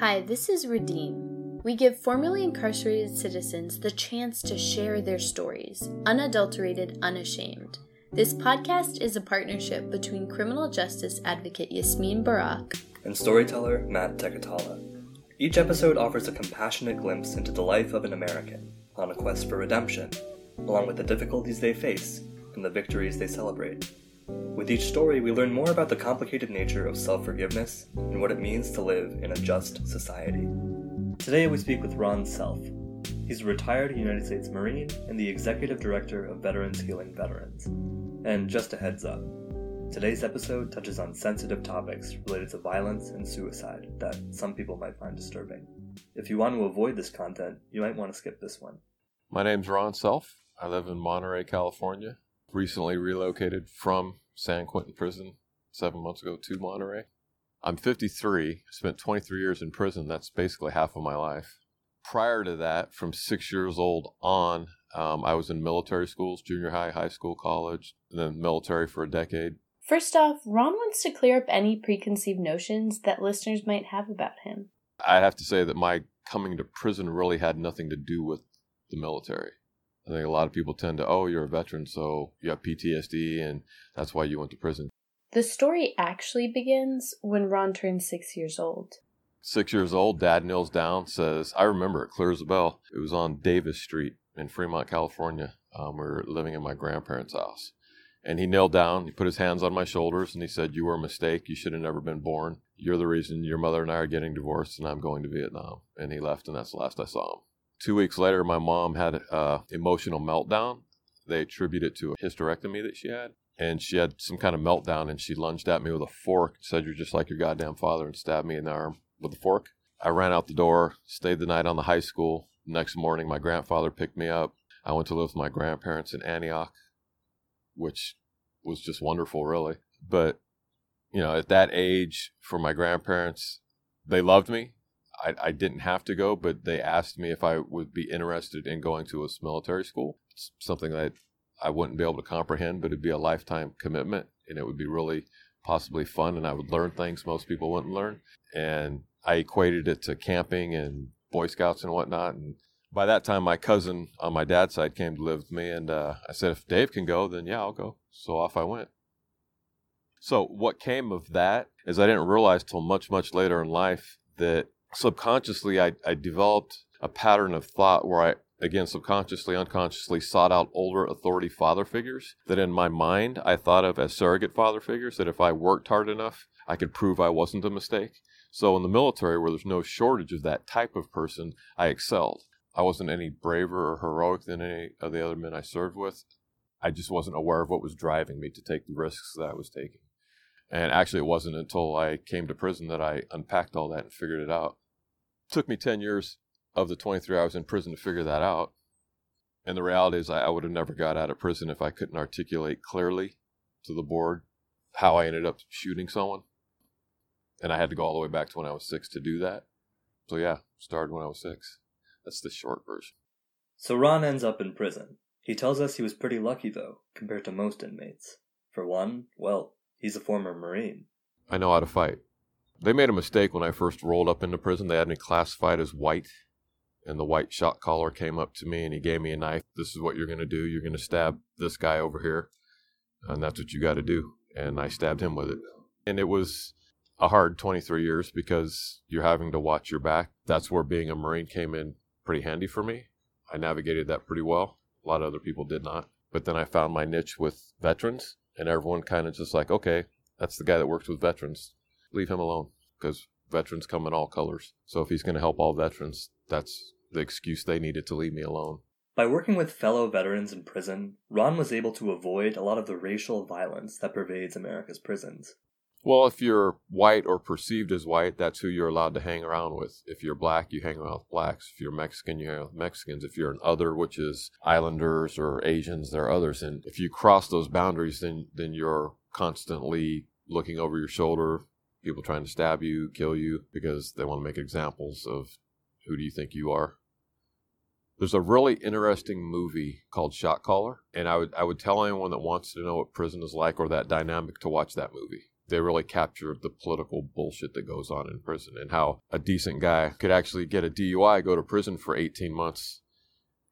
Hi, this is Redeem. We give formerly incarcerated citizens the chance to share their stories, unadulterated, unashamed. This podcast is a partnership between criminal justice advocate Yasmin Barak and storyteller Matt Tekatala. Each episode offers a compassionate glimpse into the life of an American on a quest for redemption, along with the difficulties they face and the victories they celebrate. With each story, we learn more about the complicated nature of self forgiveness and what it means to live in a just society. Today, we speak with Ron Self. He's a retired United States Marine and the executive director of Veterans Healing Veterans. And just a heads up today's episode touches on sensitive topics related to violence and suicide that some people might find disturbing. If you want to avoid this content, you might want to skip this one. My name's Ron Self. I live in Monterey, California. Recently relocated from San Quentin Prison seven months ago to Monterey. I'm 53, spent 23 years in prison. That's basically half of my life. Prior to that, from six years old on, um, I was in military schools, junior high, high school, college, and then military for a decade. First off, Ron wants to clear up any preconceived notions that listeners might have about him. I have to say that my coming to prison really had nothing to do with the military. I think a lot of people tend to, oh, you're a veteran, so you have PTSD, and that's why you went to prison. The story actually begins when Ron turns six years old. Six years old, dad kneels down, says, I remember it clear as a bell. It was on Davis Street in Fremont, California. Um, we were living in my grandparents' house. And he knelt down, he put his hands on my shoulders, and he said, You were a mistake. You should have never been born. You're the reason your mother and I are getting divorced, and I'm going to Vietnam. And he left, and that's the last I saw him. Two weeks later, my mom had an uh, emotional meltdown. They attribute it to a hysterectomy that she had. And she had some kind of meltdown and she lunged at me with a fork, said, You're just like your goddamn father, and stabbed me in the arm with a fork. I ran out the door, stayed the night on the high school. Next morning, my grandfather picked me up. I went to live with my grandparents in Antioch, which was just wonderful, really. But, you know, at that age, for my grandparents, they loved me. I, I didn't have to go, but they asked me if I would be interested in going to a military school. It's something that I wouldn't be able to comprehend, but it'd be a lifetime commitment and it would be really possibly fun and I would learn things most people wouldn't learn. And I equated it to camping and Boy Scouts and whatnot. And by that time, my cousin on my dad's side came to live with me. And uh, I said, if Dave can go, then yeah, I'll go. So off I went. So what came of that is I didn't realize till much, much later in life that subconsciously I, I developed a pattern of thought where I again subconsciously unconsciously sought out older authority father figures that in my mind I thought of as surrogate father figures that if I worked hard enough I could prove I wasn't a mistake. So in the military where there's no shortage of that type of person, I excelled. I wasn't any braver or heroic than any of the other men I served with. I just wasn't aware of what was driving me to take the risks that I was taking. And actually, it wasn't until I came to prison that I unpacked all that and figured it out. It took me 10 years of the 23 I was in prison to figure that out. And the reality is, I, I would have never got out of prison if I couldn't articulate clearly to the board how I ended up shooting someone. And I had to go all the way back to when I was six to do that. So, yeah, started when I was six. That's the short version. So, Ron ends up in prison. He tells us he was pretty lucky, though, compared to most inmates. For one, well, He's a former Marine. I know how to fight. They made a mistake when I first rolled up into prison. They had me classified as white, and the white shot caller came up to me and he gave me a knife. This is what you're going to do. You're going to stab this guy over here, and that's what you got to do. And I stabbed him with it. And it was a hard 23 years because you're having to watch your back. That's where being a Marine came in pretty handy for me. I navigated that pretty well. A lot of other people did not. But then I found my niche with veterans and everyone kind of just like, okay, that's the guy that works with veterans. Leave him alone because veterans come in all colors. So if he's going to help all veterans, that's the excuse they needed to leave me alone. By working with fellow veterans in prison, Ron was able to avoid a lot of the racial violence that pervades America's prisons. Well, if you're white or perceived as white, that's who you're allowed to hang around with. If you're black, you hang around with blacks. If you're Mexican, you hang with Mexicans. If you're an other, which is islanders or Asians, there are others. And if you cross those boundaries, then then you're constantly looking over your shoulder, people trying to stab you, kill you, because they want to make examples of who do you think you are. There's a really interesting movie called Shot Caller, and I would I would tell anyone that wants to know what prison is like or that dynamic to watch that movie they really capture the political bullshit that goes on in prison and how a decent guy could actually get a DUI, go to prison for 18 months,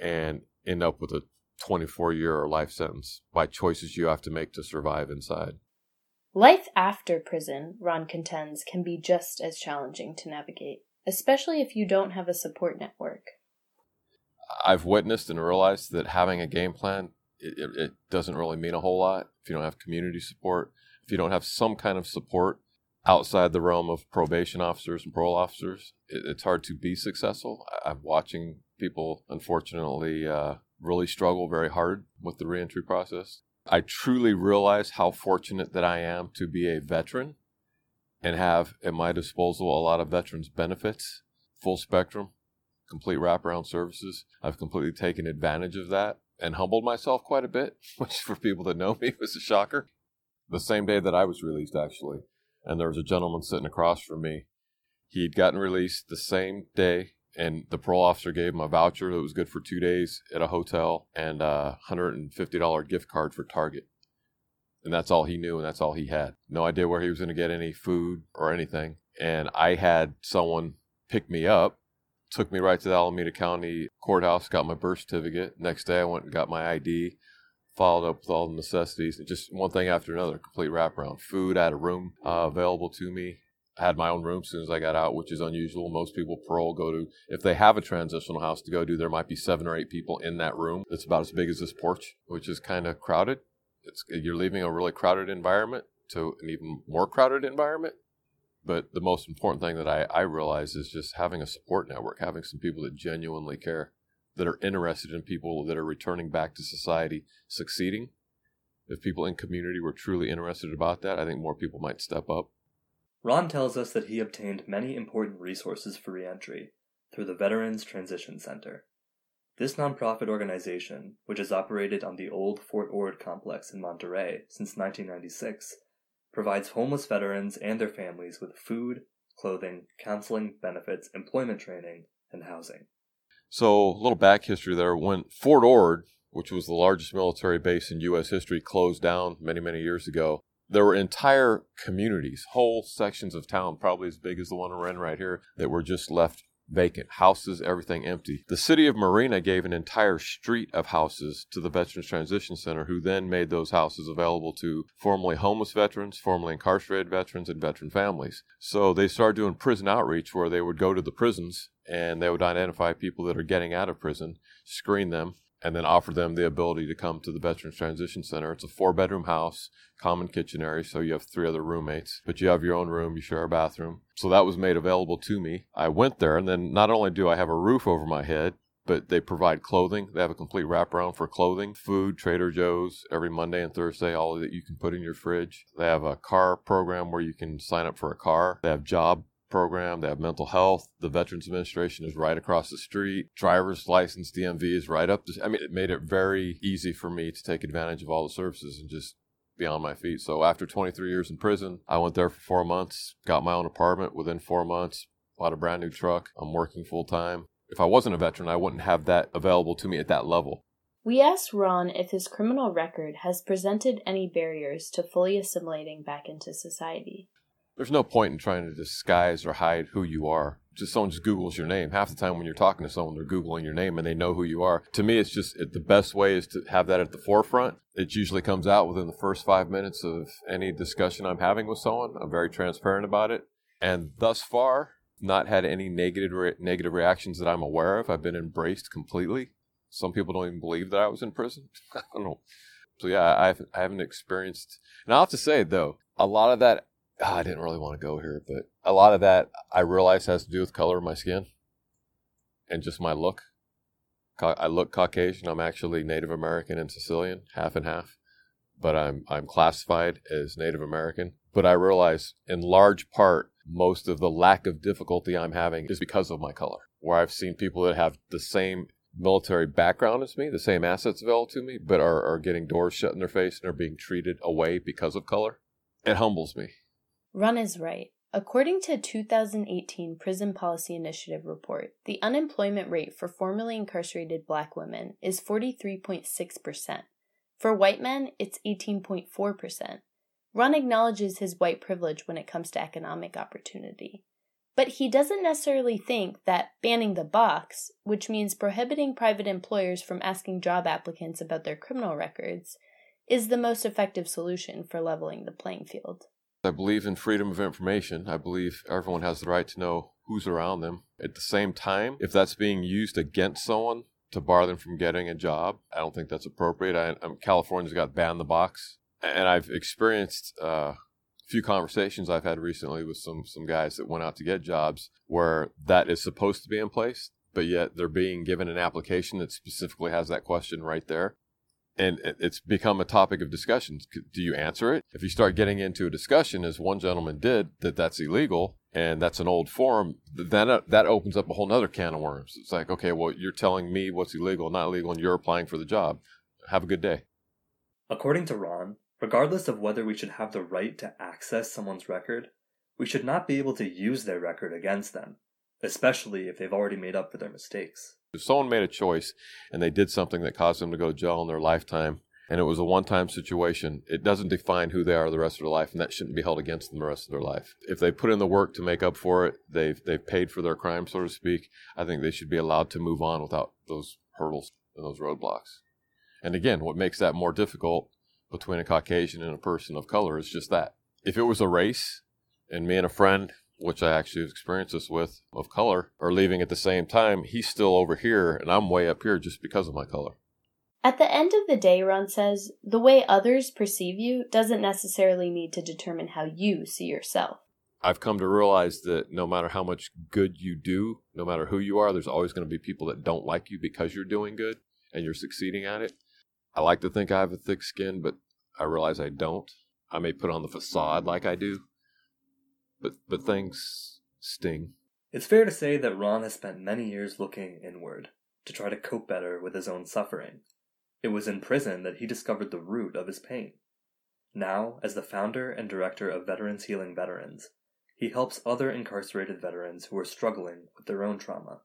and end up with a 24 year or life sentence by choices you have to make to survive inside. Life after prison, Ron contends, can be just as challenging to navigate, especially if you don't have a support network. I've witnessed and realized that having a game plan it, it, it doesn't really mean a whole lot if you don't have community support, if you don't have some kind of support outside the realm of probation officers and parole officers, it, it's hard to be successful. I'm watching people, unfortunately, uh, really struggle very hard with the reentry process. I truly realize how fortunate that I am to be a veteran and have at my disposal a lot of veterans benefits, full spectrum, complete wraparound services. I've completely taken advantage of that and humbled myself quite a bit, which for people that know me was a shocker. The same day that I was released, actually, and there was a gentleman sitting across from me. He'd gotten released the same day, and the parole officer gave him a voucher that was good for two days at a hotel and a $150 gift card for Target. And that's all he knew, and that's all he had. No idea where he was going to get any food or anything. And I had someone pick me up took me right to the Alameda County courthouse, got my birth certificate. Next day, I went and got my ID, followed up with all the necessities, just one thing after another, complete wraparound. Food, I had a room uh, available to me. I had my own room as soon as I got out, which is unusual. Most people parole go to, if they have a transitional house to go to, there might be seven or eight people in that room. It's about as big as this porch, which is kind of crowded. It's, you're leaving a really crowded environment to an even more crowded environment. But the most important thing that I, I realize is just having a support network, having some people that genuinely care, that are interested in people that are returning back to society succeeding. If people in community were truly interested about that, I think more people might step up. Ron tells us that he obtained many important resources for reentry through the Veterans Transition Center. This nonprofit organization, which has operated on the old Fort Ord complex in Monterey since 1996, provides homeless veterans and their families with food, clothing, counseling, benefits, employment training, and housing. So, a little back history there. When Fort Ord, which was the largest military base in U.S. history, closed down many, many years ago, there were entire communities, whole sections of town, probably as big as the one we're in right here, that were just left vacant, houses, everything empty. The city of Marina gave an entire street of houses to the Veterans Transition Center, who then made those houses available to formerly homeless veterans, formerly incarcerated veterans, and veteran families. So they started doing prison outreach where they would go to the prisons and they would identify people that are getting out of prison, screen them, and then offer them the ability to come to the Veterans Transition Center. It's a four bedroom house, common kitchen area, so you have three other roommates, but you have your own room, you share a bathroom. So that was made available to me. I went there, and then not only do I have a roof over my head, but they provide clothing. They have a complete wraparound for clothing, food, Trader Joe's every Monday and Thursday, all that you can put in your fridge. They have a car program where you can sign up for a car. They have job program. They have mental health. The Veterans Administration is right across the street. Driver's license DMV is right up. The, I mean, it made it very easy for me to take advantage of all the services and just be on my feet. So after 23 years in prison, I went there for four months, got my own apartment within four months, bought a brand new truck. I'm working full time. If I wasn't a veteran, I wouldn't have that available to me at that level. We asked Ron if his criminal record has presented any barriers to fully assimilating back into society there's no point in trying to disguise or hide who you are. Just someone just Googles your name. Half the time when you're talking to someone, they're Googling your name and they know who you are. To me, it's just it, the best way is to have that at the forefront. It usually comes out within the first five minutes of any discussion I'm having with someone. I'm very transparent about it. And thus far, not had any negative re- negative reactions that I'm aware of. I've been embraced completely. Some people don't even believe that I was in prison. I don't know. So yeah, I haven't, I haven't experienced. And I'll have to say though, a lot of that oh, I didn't really want to go here, but a lot of that I realize has to do with color of my skin and just my look. I look Caucasian. I'm actually Native American and Sicilian, half and half, but I'm I'm classified as Native American. But I realize, in large part, most of the lack of difficulty I'm having is because of my color. Where I've seen people that have the same military background as me, the same assets available to me, but are, are getting doors shut in their face and are being treated away because of color. It humbles me. Ron is right. According to a 2018 Prison Policy Initiative report, the unemployment rate for formerly incarcerated black women is 43.6%. For white men, it's 18.4%. Ron acknowledges his white privilege when it comes to economic opportunity. But he doesn't necessarily think that banning the box, which means prohibiting private employers from asking job applicants about their criminal records, is the most effective solution for leveling the playing field. I believe in freedom of information. I believe everyone has the right to know who's around them. At the same time, if that's being used against someone to bar them from getting a job, I don't think that's appropriate. I, I'm, California's got ban the box, and I've experienced uh, a few conversations I've had recently with some some guys that went out to get jobs where that is supposed to be in place, but yet they're being given an application that specifically has that question right there and it's become a topic of discussion. Do you answer it? If you start getting into a discussion, as one gentleman did, that that's illegal and that's an old form, then uh, that opens up a whole other can of worms. It's like, okay, well, you're telling me what's illegal, not illegal, and you're applying for the job. Have a good day. According to Ron, regardless of whether we should have the right to access someone's record, we should not be able to use their record against them, especially if they've already made up for their mistakes. If someone made a choice and they did something that caused them to go to jail in their lifetime, and it was a one time situation, it doesn't define who they are the rest of their life, and that shouldn't be held against them the rest of their life. If they put in the work to make up for it, they've, they've paid for their crime, so to speak, I think they should be allowed to move on without those hurdles and those roadblocks. And again, what makes that more difficult between a Caucasian and a person of color is just that. If it was a race, and me and a friend which I actually experienced this with, of color, are leaving at the same time, he's still over here and I'm way up here just because of my color. At the end of the day, Ron says, the way others perceive you doesn't necessarily need to determine how you see yourself. I've come to realize that no matter how much good you do, no matter who you are, there's always going to be people that don't like you because you're doing good and you're succeeding at it. I like to think I have a thick skin, but I realize I don't. I may put on the facade like I do, but but things sting. It's fair to say that Ron has spent many years looking inward to try to cope better with his own suffering. It was in prison that he discovered the root of his pain. Now, as the founder and director of Veterans Healing Veterans, he helps other incarcerated veterans who are struggling with their own trauma.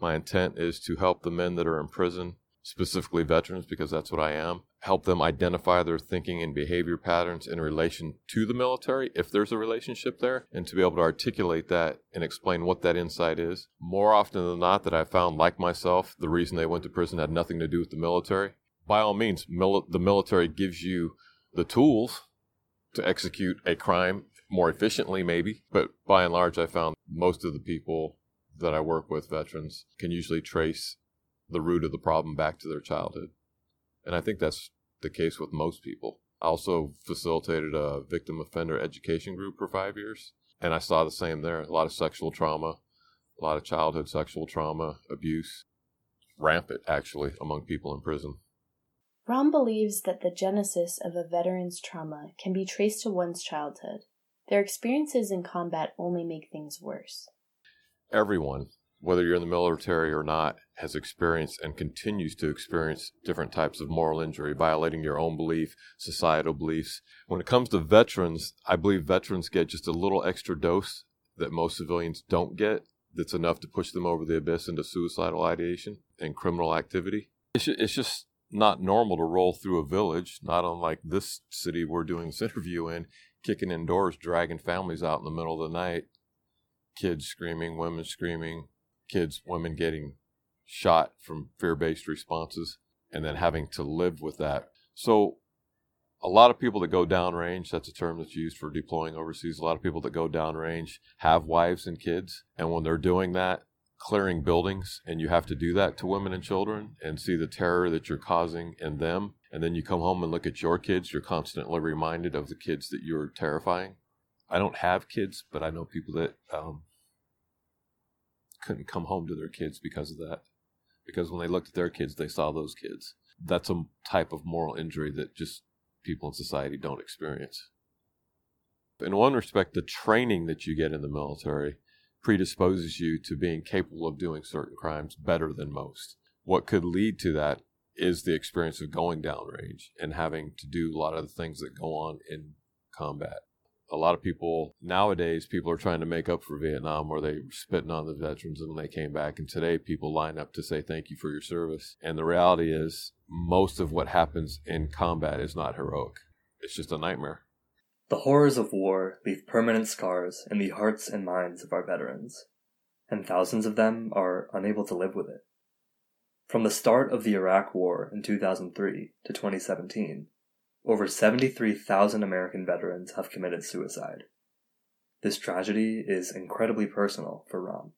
My intent is to help the men that are in prison specifically veterans, because that's what I am, help them identify their thinking and behavior patterns in relation to the military, if there's a relationship there, and to be able to articulate that and explain what that insight is. More often than not, that I found, like myself, the reason they went to prison had nothing to do with the military. By all means, mil- the military gives you the tools to execute a crime more efficiently, maybe, but by and large, I found most of the people that I work with, veterans, can usually trace the root of the problem back to their childhood. And I think that's the case with most people. I also facilitated a victim offender education group for five years, and I saw the same there. A lot of sexual trauma, a lot of childhood sexual trauma, abuse, rampant actually among people in prison. Ron believes that the genesis of a veteran's trauma can be traced to one's childhood. Their experiences in combat only make things worse. Everyone, whether you're in the military or not, has experienced and continues to experience different types of moral injury, violating your own belief, societal beliefs. When it comes to veterans, I believe veterans get just a little extra dose that most civilians don't get that's enough to push them over the abyss into suicidal ideation and criminal activity. It's, just not normal to roll through a village, not unlike this city we're doing this interview in, kicking in doors, dragging families out in the middle of the night, kids screaming, women screaming, kids, women getting shot from fear based responses and then having to live with that. So, a lot of people that go downrange, that's a term that's used for deploying overseas. A lot of people that go downrange have wives and kids. And when they're doing that, clearing buildings, and you have to do that to women and children and see the terror that you're causing in them. And then you come home and look at your kids, you're constantly reminded of the kids that you're terrifying. I don't have kids, but I know people that um, couldn't come home to their kids because of that. Because when they looked at their kids, they saw those kids. That's a type of moral injury that just people in society don't experience. In one respect, the training that you get in the military predisposes you to being capable of doing certain crimes better than most. What could lead to that is the experience of going downrange and having to do a lot of the things that go on in combat a lot of people nowadays people are trying to make up for Vietnam where they were spitting on the veterans and when they came back and today people line up to say thank you for your service. And the reality is most of what happens in combat is not heroic. It's just a nightmare. The horrors of war leave permanent scars in the hearts and minds of our veterans, and thousands of them are unable to live with it. From the start of the Iraq War in 2003 to 2017, over 73,000 American veterans have committed suicide. This tragedy is incredibly personal for Ron.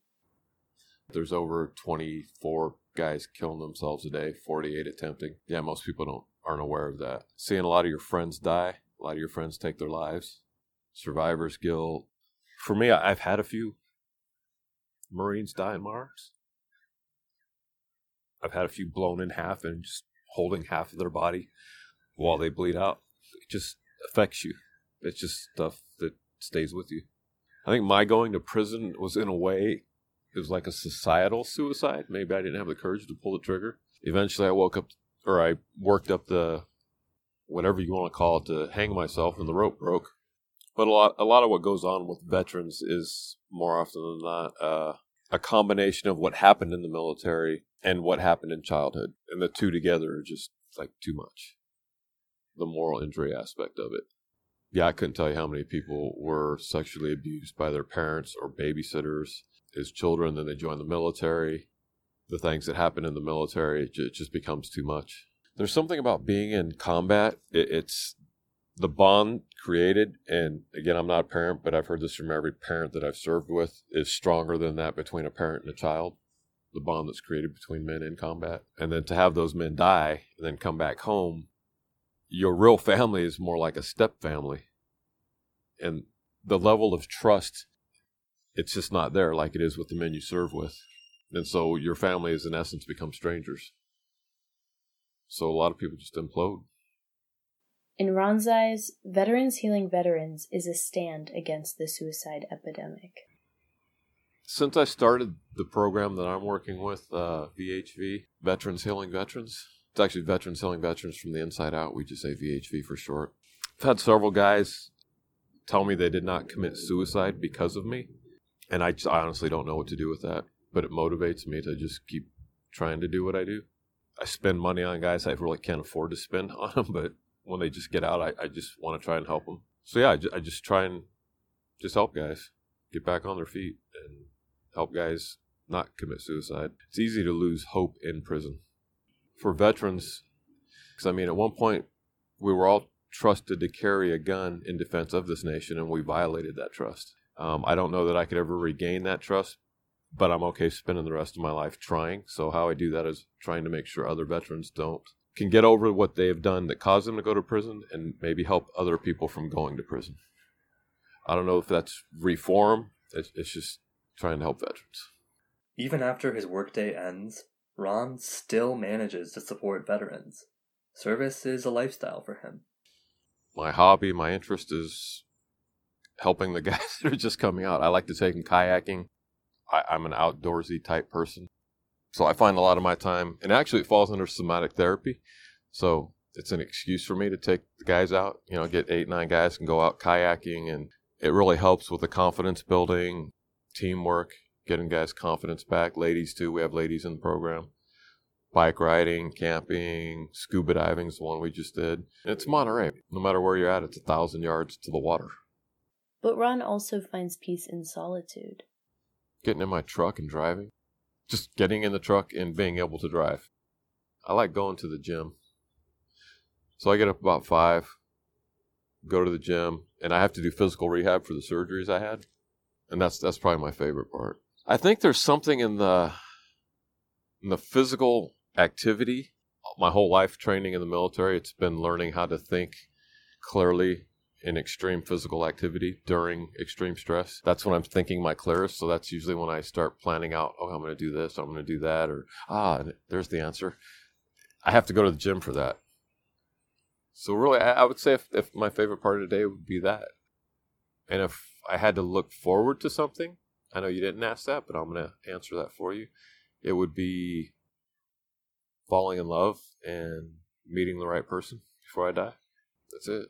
There's over 24 guys killing themselves a day, 48 attempting. Yeah, most people don't aren't aware of that. Seeing a lot of your friends die, a lot of your friends take their lives, survivor's guilt. For me, I've had a few Marines die in Mars. I've had a few blown in half and just holding half of their body while they bleed out. It just affects you. It's just stuff that stays with you. I think my going to prison was in a way it was like a societal suicide. Maybe I didn't have the courage to pull the trigger. Eventually, I woke up, or I worked up the whatever you want to call it to hang myself, and the rope broke. But a lot, a lot of what goes on with veterans is more often than not uh, a combination of what happened in the military and what happened in childhood, and the two together are just like too much. The moral injury aspect of it. Yeah, I couldn't tell you how many people were sexually abused by their parents or babysitters as children, then they join the military. The things that happen in the military, it just becomes too much. There's something about being in combat. it's the bond created, and again, I'm not a parent, but I've heard this from every parent that I've served with, is stronger than that between a parent and a child. The bond that's created between men in combat. And then to have those men die and then come back home, your real family is more like a step family. And the level of trust it's just not there like it is with the men you serve with. And so your family is in essence become strangers. So a lot of people just implode. In Ron's eyes, Veterans Healing Veterans is a stand against the suicide epidemic. Since I started the program that I'm working with, uh, VHV, Veterans Healing Veterans, it's actually Veterans Healing Veterans from the inside out. We just say VHV for short. I've had several guys tell me they did not commit suicide because of me and I, just, I honestly don't know what to do with that. But it motivates me to just keep trying to do what I do. I spend money on guys I really can't afford to spend on them, but when they just get out, I, I just want to try and help them. So yeah, I just try and just help guys get back on their feet and help guys not commit suicide. It's easy to lose hope in prison. For veterans, because I mean, at one point, we were all trusted to carry a gun in defense of this nation, and we violated that trust. Um, I don't know that I could ever regain that trust, but I'm okay spending the rest of my life trying. So how I do that is trying to make sure other veterans don't can get over what they have done that caused them to go to prison and maybe help other people from going to prison. I don't know if that's reform. It's, it's just trying to help veterans. Even after his workday ends, Ron still manages to support veterans. Service is a lifestyle for him. My hobby, my interest is helping the guys that are just coming out. I like to take them kayaking. I, I'm an outdoorsy type person. So I find a lot of my time, and actually it falls under somatic therapy. So it's an excuse for me to take the guys out, you know, get eight, nine guys and go out kayaking. And it really helps with the confidence building, teamwork, getting guys' confidence back. Ladies, too. We have ladies in the program. Bike riding, camping, scuba diving is the one we just did. it's Monterey. No matter where you're at, it's a thousand yards to the water. But Ron also finds peace in solitude. Getting in my truck and driving. Just getting in the truck and being able to drive. I like going to the gym. So I get up about five, go to the gym, and I have to do physical rehab for the surgeries I had. And that's that's probably my favorite part. I think there's something in the in the physical activity. My whole life training in the military, it's been learning how to think clearly in extreme physical activity during extreme stress. That's when I'm thinking my clearest. So that's usually when I start planning out, oh, I'm going to do this, I'm going to do that, or ah, there's the answer. I have to go to the gym for that. So really, I, would say if, if my favorite part of the day would be that. And if I had to look forward to something, I know you didn't ask that, but I'm going to answer that for you. It would be falling in love and meeting the right person before I die. That's it.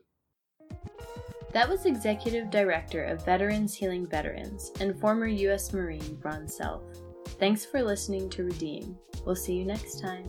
That was Executive Director of Veterans Healing Veterans and former U.S. Marine Ron Self. Thanks for listening to Redeem. We'll see you next time.